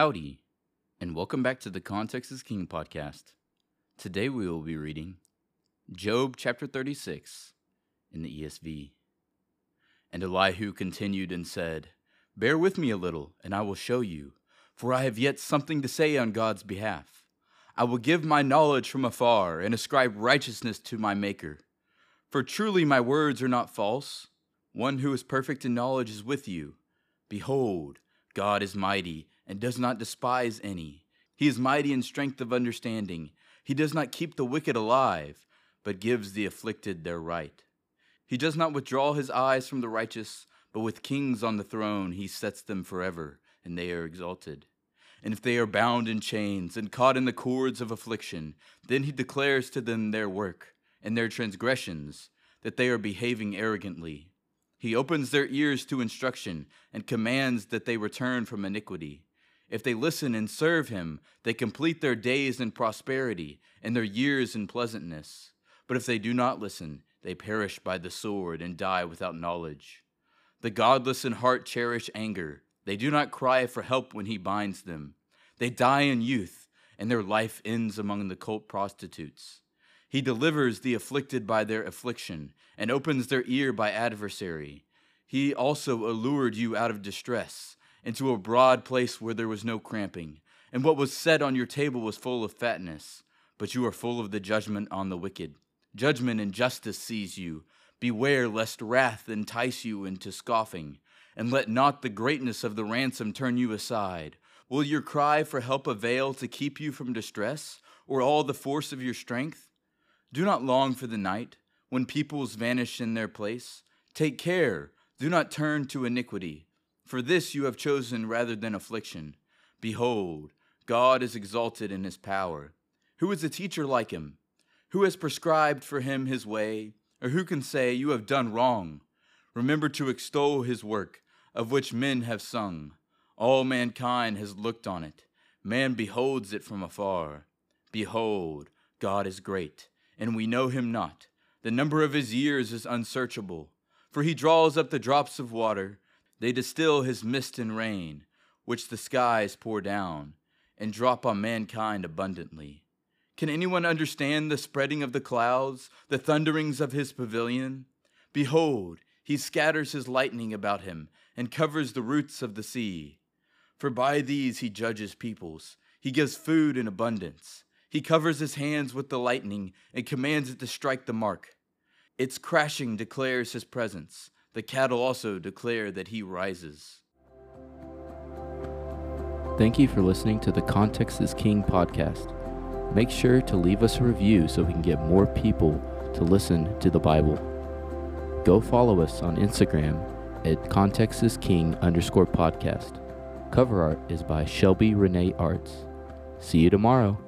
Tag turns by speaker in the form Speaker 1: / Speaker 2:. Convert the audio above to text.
Speaker 1: Howdy, and welcome back to the Context is King podcast. Today we will be reading Job chapter 36 in the ESV. And Elihu continued and said, Bear with me a little, and I will show you, for I have yet something to say on God's behalf. I will give my knowledge from afar and ascribe righteousness to my Maker. For truly my words are not false. One who is perfect in knowledge is with you. Behold, God is mighty and does not despise any. He is mighty in strength of understanding. He does not keep the wicked alive, but gives the afflicted their right. He does not withdraw his eyes from the righteous, but with kings on the throne he sets them forever, and they are exalted. And if they are bound in chains and caught in the cords of affliction, then he declares to them their work and their transgressions, that they are behaving arrogantly. He opens their ears to instruction and commands that they return from iniquity. If they listen and serve him, they complete their days in prosperity and their years in pleasantness. But if they do not listen, they perish by the sword and die without knowledge. The godless in heart cherish anger. They do not cry for help when he binds them. They die in youth, and their life ends among the cult prostitutes. He delivers the afflicted by their affliction and opens their ear by adversary. He also allured you out of distress into a broad place where there was no cramping, and what was set on your table was full of fatness. But you are full of the judgment on the wicked. Judgment and justice seize you. Beware lest wrath entice you into scoffing, and let not the greatness of the ransom turn you aside. Will your cry for help avail to keep you from distress, or all the force of your strength? Do not long for the night, when peoples vanish in their place. Take care, do not turn to iniquity, for this you have chosen rather than affliction. Behold, God is exalted in his power. Who is a teacher like him? Who has prescribed for him his way? Or who can say, You have done wrong? Remember to extol his work, of which men have sung. All mankind has looked on it. Man beholds it from afar. Behold, God is great and we know him not. The number of his years is unsearchable. For he draws up the drops of water, they distill his mist and rain, which the skies pour down, and drop on mankind abundantly. Can anyone understand the spreading of the clouds, the thunderings of his pavilion? Behold, he scatters his lightning about him, and covers the roots of the sea. For by these he judges peoples, he gives food in abundance. He covers his hands with the lightning and commands it to strike the mark. Its crashing declares his presence. The cattle also declare that he rises.
Speaker 2: Thank you for listening to the Context is King podcast. Make sure to leave us a review so we can get more people to listen to the Bible. Go follow us on Instagram at Context is King underscore podcast. Cover art is by Shelby Renee Arts. See you tomorrow.